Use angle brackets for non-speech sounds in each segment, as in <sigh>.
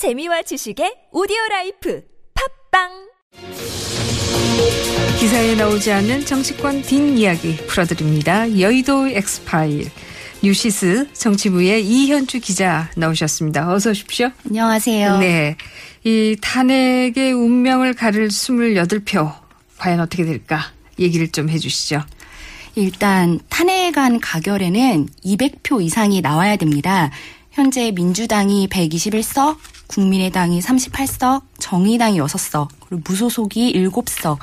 재미와 지식의 오디오 라이프 팟빵 기사에 나오지 않는 정치권 뒷이야기 풀어드립니다. 여의도 X파일. 뉴시스 정치부의 이현주 기자 나오셨습니다. 어서 오십시오. 안녕하세요. 네. 이 탄핵의 운명을 가를 28표. 과연 어떻게 될까? 얘기를 좀 해주시죠. 일단 탄핵안 가결에는 200표 이상이 나와야 됩니다. 현재 민주당이 121석, 국민의당이 38석, 정의당이 6석, 그리고 무소속이 7석,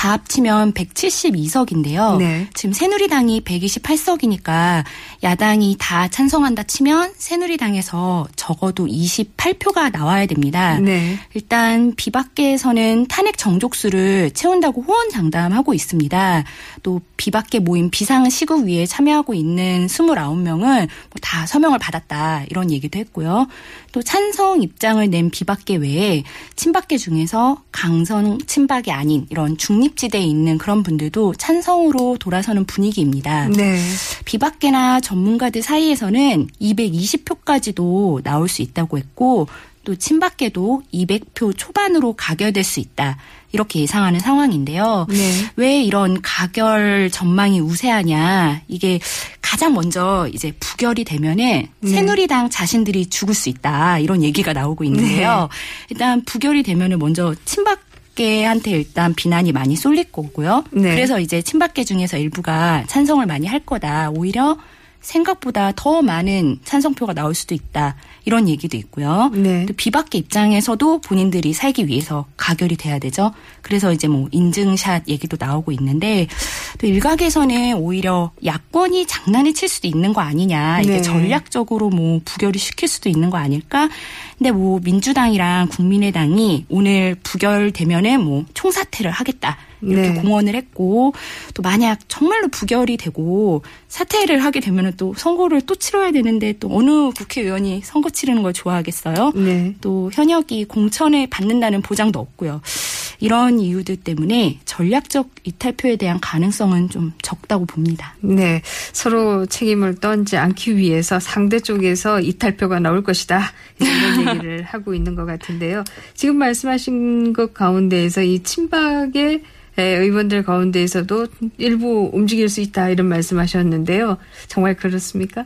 다 합치면 172석인데요. 네. 지금 새누리당이 128석이니까 야당이 다 찬성한다 치면 새누리당에서 적어도 28표가 나와야 됩니다. 네. 일단 비박계에서는 탄핵 정족수를 채운다고 호언장담하고 있습니다. 또 비박계 모임 비상시국위에 참여하고 있는 29명은 뭐다 서명을 받았다 이런 얘기도 했고요. 또 찬성 입장을 낸 비박계 외에 친박계 중에서 강성 친박이 아닌 이런 중립 지대에 있는 그런 분들도 찬성으로 돌아서는 분위기입니다. 네. 비박계나 전문가들 사이에서는 220표까지도 나올 수 있다고 했고 또 친박계도 200표 초반으로 가결될 수 있다. 이렇게 예상하는 상황인데요. 네. 왜 이런 가결 전망이 우세하냐? 이게 가장 먼저 이제 부결이 되면은 네. 새누리당 자신들이 죽을 수 있다. 이런 얘기가 나오고 있는데요. 네. 일단 부결이 되면은 먼저 친박 계한테 일단 비난이 많이 쏠릴 거고요. 네. 그래서 이제 친박계 중에서 일부가 찬성을 많이 할 거다. 오히려 생각보다 더 많은 찬성표가 나올 수도 있다. 이런 얘기도 있고요. 네. 또 비박계 입장에서도 본인들이 살기 위해서 가결이 돼야 되죠. 그래서 이제 뭐 인증샷 얘기도 나오고 있는데 또 일각에서는 오히려 야권이 장난을 칠 수도 있는 거 아니냐. 이게 네. 전략적으로 뭐 부결이 시킬 수도 있는 거 아닐까. 근데 뭐 민주당이랑 국민의당이 오늘 부결되면은 뭐 총사퇴를 하겠다. 이렇게 네. 공언을 했고 또 만약 정말로 부결이 되고 사퇴를 하게 되면은 또 선거를 또 치러야 되는데 또 어느 국회의원이 선거 치르는 걸 좋아하겠어요? 네. 또 현역이 공천을 받는다는 보장도 없고요. 이런 이유들 때문에 전략적 이탈표에 대한 가능성은 좀 적다고 봅니다. 네. 서로 책임을 떠지 않기 위해서 상대 쪽에서 이탈표가 나올 것이다. 이런 <laughs> 얘기를 하고 있는 것 같은데요. 지금 말씀하신 것 가운데에서 이 친박의 에, 의원들 가운데에서도 일부 움직일 수 있다 이런 말씀하셨는데요. 정말 그렇습니까?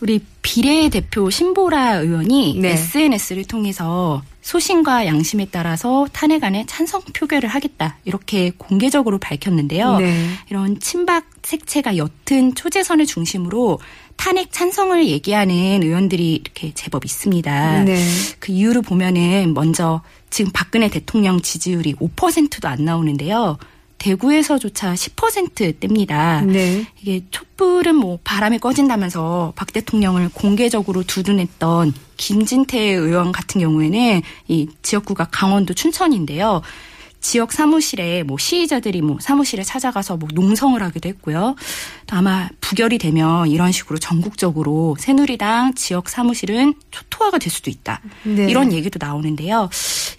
우리 비례 대표 신보라 의원이 네. SNS를 통해서 소신과 양심에 따라서 탄핵안에 찬성 표결을 하겠다 이렇게 공개적으로 밝혔는데요. 네. 이런 친박 색채가 옅은 초재선을 중심으로 탄핵 찬성을 얘기하는 의원들이 이렇게 제법 있습니다. 네. 그 이유를 보면은 먼저 지금 박근혜 대통령 지지율이 5%도 안 나오는데요. 대구에서조차 10%대입니다. 네. 이게 촛불은 뭐 바람이 꺼진다면서 박 대통령을 공개적으로 두둔했던 김진태 의원 같은 경우에는 이 지역구가 강원도 춘천인데요. 지역 사무실에 뭐 시의자들이 뭐 사무실에 찾아가서 뭐 농성을 하기도 했고요. 또 아마 부결이 되면 이런 식으로 전국적으로 새누리당 지역 사무실은 초토화가 될 수도 있다. 네. 이런 얘기도 나오는데요.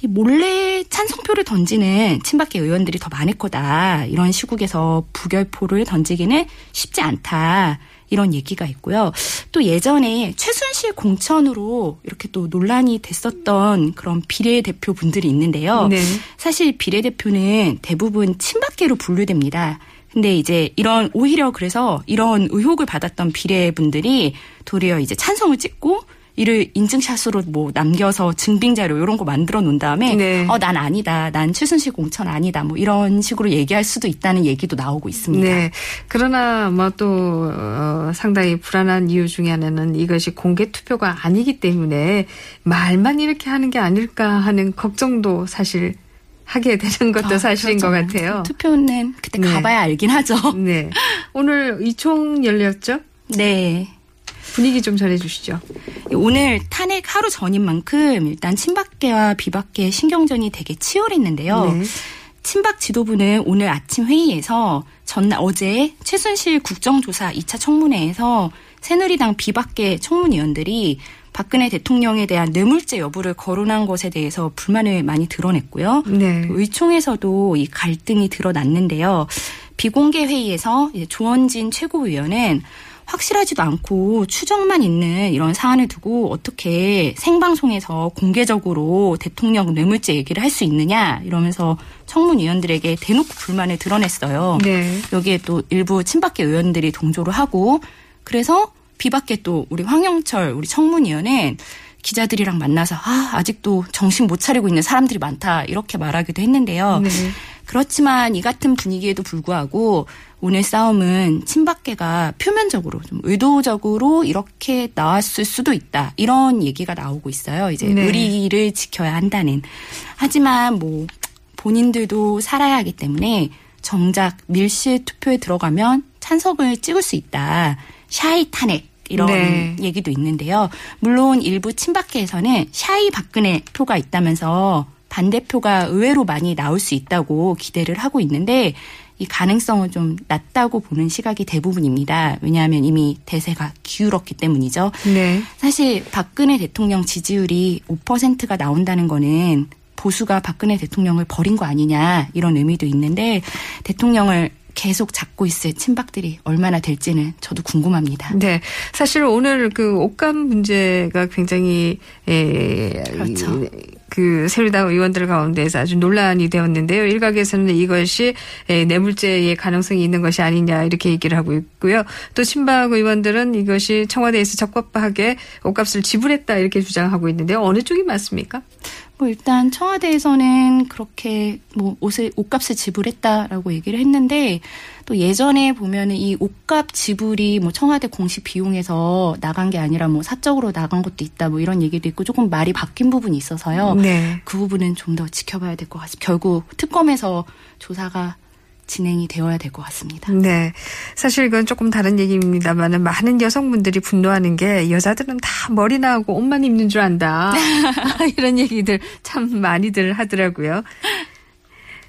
이 몰래 찬성표를 던지는 친박계 의원들이 더 많을 거다. 이런 시국에서 부결포를 던지기는 쉽지 않다. 이런 얘기가 있고요. 또 예전에 최순실 공천으로 이렇게 또 논란이 됐었던 그런 비례대표 분들이 있는데요. 네. 사실 비례대표는 대부분 친박계로 분류됩니다. 근데 이제 이런 오히려 그래서 이런 의혹을 받았던 비례분들이 도리어 이제 찬성을 찍고 이를 인증샷으로 뭐 남겨서 증빙 자료 이런 거 만들어 놓은 다음에 네. 어난 아니다. 난 최순실 공천 아니다. 뭐 이런 식으로 얘기할 수도 있다는 얘기도 나오고 있습니다. 네. 그러나 뭐또 어, 상당히 불안한 이유 중에 하나는 이것이 공개 투표가 아니기 때문에 말만 이렇게 하는 게 아닐까 하는 걱정도 사실 하게 되는 것도 아, 사실인 그렇죠. 것 같아요. 투표는 그때 네. 가봐야 알긴 하죠. 네. 오늘 이총 열렸죠? 네. 분위기 좀 전해주시죠. 오늘 탄핵 하루 전인 만큼 일단 친박계와 비박계 신경전이 되게 치열했는데요. 네. 친박 지도부는 오늘 아침 회의에서 전날 어제 최순실 국정조사 2차 청문회에서 새누리당 비박계 청문위원들이 박근혜 대통령에 대한 뇌물죄 여부를 거론한 것에 대해서 불만을 많이 드러냈고요. 네. 또 의총에서도 이 갈등이 드러났는데요. 비공개 회의에서 조원진 최고위원은 확실하지도 않고 추정만 있는 이런 사안을 두고 어떻게 생방송에서 공개적으로 대통령 뇌물죄 얘기를 할 수 있느냐 이러면서 청문위원들에게 대놓고 불만을 드러냈어요. 네. 여기에 또 일부 친박계 의원들이 동조를 하고 그래서 비박계 또 우리 황영철 우리 청문위원은 기자들이랑 만나서 아 아직도 정신 못 차리고 있는 사람들이 많다 이렇게 말하기도 했는데요. 네. 그렇지만 이 같은 분위기에도 불구하고 오늘 싸움은 친박계가 표면적으로 좀 의도적으로 이렇게 나왔을 수도 있다 이런 얘기가 나오고 있어요. 이제 네. 의리를 지켜야 한다는. 하지만 뭐 본인들도 살아야 하기 때문에 정작 밀실 투표에 들어가면 찬석을 찍을 수 있다. 샤이 탄핵 이런 네. 얘기도 있는데요. 물론 일부 친박계에서는 샤이 박근혜 표가 있다면서 반대표가 의외로 많이 나올 수 있다고 기대를 하고 있는데 이 가능성은 좀 낮다고 보는 시각이 대부분입니다. 왜냐하면 이미 대세가 기울었기 때문이죠. 네. 사실 박근혜 대통령 지지율이 5%가 나온다는 거는 보수가 박근혜 대통령을 버린 거 아니냐 이런 의미도 있는데 대통령을 계속 잡고 있을 친박들이 얼마나 될지는 저도 궁금합니다. 네. 사실 오늘 그 옷감 문제가 굉장히 에, 그렇죠. 이, 그 새누리당 의원들 가운데서 아주 논란이 되었는데요. 일각에서는 이것이 에, 뇌물죄의 가능성이 있는 것이 아니냐 이렇게 얘기를 하고 있고요. 또 친박 의원들은 이것이 청와대에서 적법하게 옷값을 지불했다 이렇게 주장하고 있는데요. 어느 쪽이 맞습니까? 뭐 일단 청와대에서는 그렇게 뭐 옷을 옷값을 지불했다라고 얘기를 했는데 또 예전에 보면은 이 옷값 지불이 뭐 청와대 공식 비용에서 나간 게 아니라 뭐 사적으로 나간 것도 있다 뭐 이런 얘기도 있고 조금 말이 바뀐 부분이 있어서요. 네. 그 부분은 좀 더 지켜봐야 될 것 같습니다. 결국 특검에서 조사가 진행이 되어야 될 것 같습니다. 네. 사실 이건 조금 다른 얘기입니다만은 많은 여성분들이 분노하는 게 여자들은 다 머리나 하고 옷만 입는 줄 안다. <laughs> 이런 얘기들 참 많이들 하더라고요.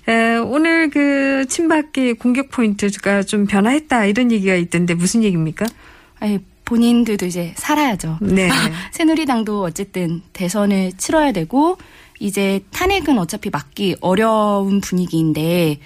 에, 오늘 그 친박계 공격 포인트가 좀 변화했다 이런 얘기가 있던데 무슨 얘기입니까? 아니, 본인들도 이제 살아야죠. 네. <laughs> 새누리당도 어쨌든 대선을 치러야 되고 이제 탄핵은 어차피 막기 어려운 분위기인데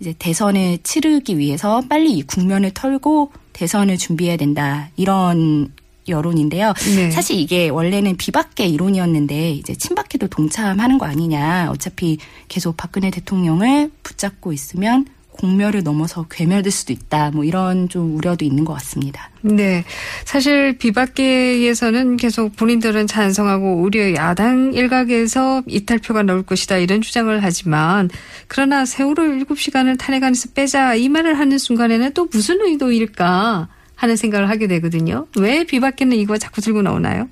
이제 대선을 치르기 위해서 빨리 이 국면을 털고 대선을 준비해야 된다 이런 여론인데요. 네. 사실 이게 원래는 비박계 이론이었는데 이제 친박계도 동참하는 거 아니냐. 어차피 계속 박근혜 대통령을 붙잡고 있으면 공멸을 넘어서 괴멸될 수도 있다. 뭐 이런 좀 우려도 있는 것 같습니다. 네. 사실 비박계에서는 계속 본인들은 찬성하고 오히려 야당 일각에서 이탈표가 나올 것이다 이런 주장을 하지만 그러나 세월호 7시간을 탄핵 안에서 빼자 이 말을 하는 순간에는 또 무슨 의도일까 하는 생각을 하게 되거든요. 왜 비박계는 이거 자꾸 들고 나오나요?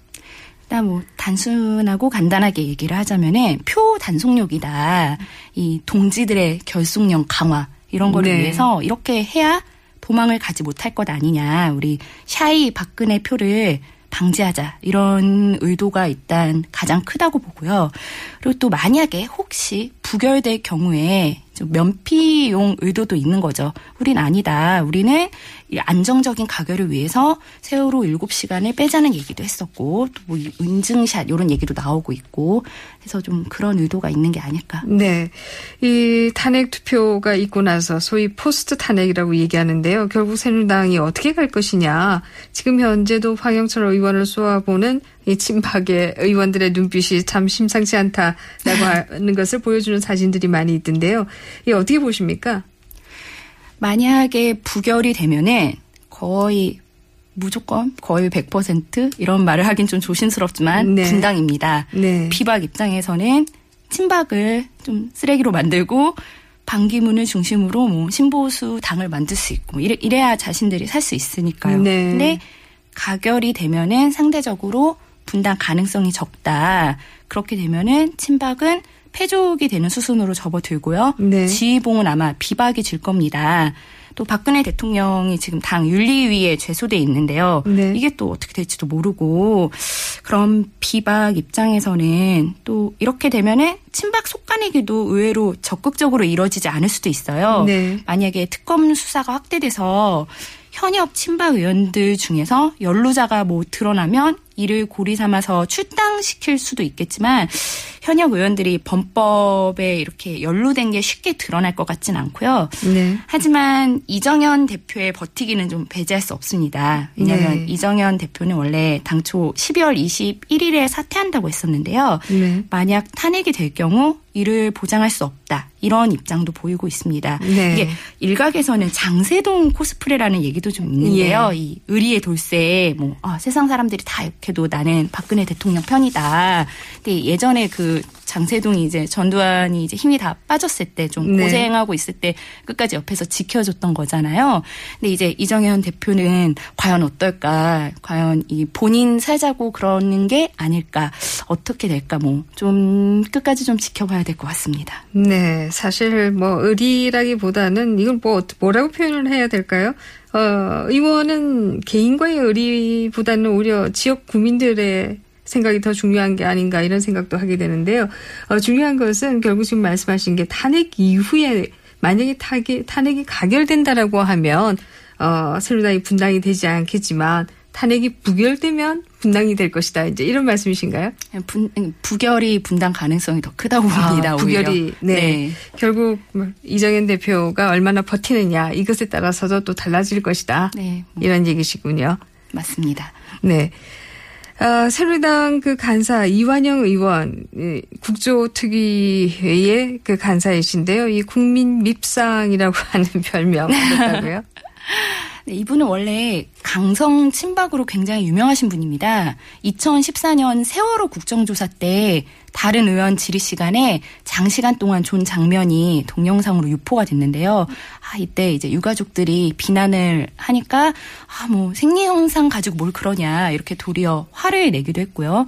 일단 뭐 단순하고 간단하게 얘기를 하자면은 표 단속력이다. 이 동지들의 결속력 강화 이런 거를 네. 위해서 이렇게 해야 도망을 가지 못할 것 아니냐. 우리 샤이 박근혜 표를 방지하자 이런 의도가 일단 가장 크다고 보고요. 그리고 또 만약에 혹시 부결될 경우에 좀 면피용 의도도 있는 거죠. 우린 아니다. 우리는 이 안정적인 가결을 위해서 세월호 7시간을 빼자는 얘기도 했었고 또뭐 은증샷 이런 얘기도 나오고 있고 그래서 좀 그런 의도가 있는 게 아닐까. 네. 이 탄핵 투표가 있고 나서 소위 포스트 탄핵이라고 얘기하는데요. 결국 새누리당이 어떻게 갈 것이냐. 지금 현재도 황영철 의원을 쏘아보는 이 친박의 의원들의 눈빛이 참 심상치 않다라고 <laughs> 하는 것을 보여주는 사진들이 많이 있던데요. 이 어떻게 보십니까? 만약에 부결이 되면은 거의 무조건 거의 100% 이런 말을 하긴 좀 조심스럽지만 네. 분당입니다. 네. 비박 입장에서는 친박을 좀 쓰레기로 만들고 반기문을 중심으로 뭐 신보수 당을 만들 수 있고 이래, 이래야 자신들이 살 수 있으니까요. 네. 근데 가결이 되면은 상대적으로 분당 가능성이 적다. 그렇게 되면은 친박은 패족이 되는 수순으로 접어들고요. 네. 지휘봉은 아마 비박이 질 겁니다. 또 박근혜 대통령이 지금 당 윤리위에 제소돼 있는데요. 네. 이게 또 어떻게 될지도 모르고 그럼 비박 입장에서는 또 이렇게 되면은 친박 속가내기도 의외로 적극적으로 이뤄지지 않을 수도 있어요. 네. 만약에 특검 수사가 확대돼서 현역 친박 의원들 중에서 연루자가 뭐 드러나면 이를 고리 삼아서 출당시킬 수도 있겠지만 현역 의원들이 범법에 이렇게 연루된 게 쉽게 드러날 것 같진 않고요. 네. 하지만 이정현 대표의 버티기는 좀 배제할 수 없습니다. 왜냐하면 네. 이정현 대표는 원래 당초 12월 21일에 사퇴한다고 했었는데요. 네. 만약 탄핵이 될 경우 이를 보장할 수 없다. 이런 입장도 보이고 있습니다. 네. 이게 일각에서는 장세동 코스프레라는 얘기도 좀 있는데요. 예. 이 의리의 돌쇠, 뭐 아, 세상 사람들이 다 이렇게 도 나는 박근혜 대통령 편이다. 근데 예전에 그 장세동이 이제 전두환이 이제 힘이 다 빠졌을 때좀 네. 고생하고 있을 때 끝까지 옆에서 지켜줬던 거잖아요. 근데 이제 이정현 대표는 과연 어떨까? 과연 이 본인 살자고 그러는 게 아닐까? 어떻게 될까? 뭐 좀 끝까지 좀 지켜봐야 될 것 같습니다. 네, 사실 뭐 의리라기보다는 이걸 뭐 뭐라고 표현을 해야 될까요? 어, 의원은 개인과의 의리보다는 오히려 지역 구민들의 생각이 더 중요한 게 아닌가 이런 생각도 하게 되는데요. 어, 중요한 것은 결국 지금 말씀하신 게 탄핵 이후에 만약에 타기, 탄핵이 가결된다라고 하면 어, 새누리당이 분당이 되지 않겠지만 탄핵이 부결되면 분당이 될 것이다. 이제 이런 말씀이신가요? 분, 부결이 분당 가능성이 더 크다고 봅니다. 아. 부결이 네. 네. 결국 뭐 이정현 대표가 얼마나 버티느냐 이것에 따라서도 또 달라질 것이다. 네, 뭐 이런 얘기시군요. 맞습니다. 네. 아, 새누리당 그 간사 이완영 의원 이 국조특위회의 그 간사이신데요. 이 국민 밉상이라고 <laughs> 하는 별명 그렇다고요? 네, 이분은 원래 강성 친박으로 굉장히 유명하신 분입니다. 2014년 세월호 국정조사 때 다른 의원 질의 시간에 장시간 동안 존 장면이 동영상으로 유포가 됐는데요. 아, 이때 이제 유가족들이 비난을 하니까 아, 뭐 생리 현상 가지고 뭘 그러냐 이렇게 도리어 화를 내기도 했고요.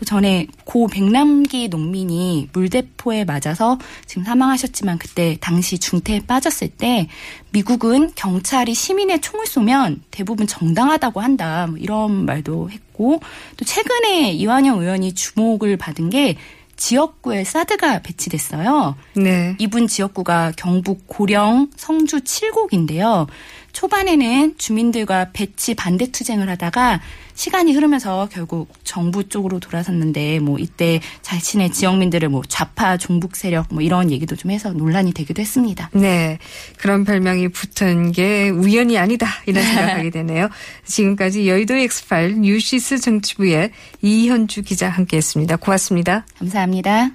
또 전에 고 백남기 농민이 물대포에 맞아서 지금 사망하셨지만 그때 당시 중태에 빠졌을 때 미국은 경찰이 시민의 총을 쏘면 대부분 정당하다고 한다. 뭐 이런 말도 했고 또 최근에 이완영 의원이 주목을 받은 게 지역구에 사드가 배치됐어요. 네. 이분 지역구가 경북 고령 성주 칠곡인데요. 초반에는 주민들과 배치 반대 투쟁을 하다가 시간이 흐르면서 결국 정부 쪽으로 돌아섰는데 뭐 이때 자신의 지역민들을 뭐 좌파 종북 세력 뭐 이런 얘기도 좀 해서 논란이 되기도 했습니다. 네. 그런 별명이 붙은 게 우연이 아니다. 이런 생각하게 되네요. 지금까지 여의도 X파일 뉴시스 정치부의 이현주 기자 함께 했습니다. 고맙습니다. 감사합니다.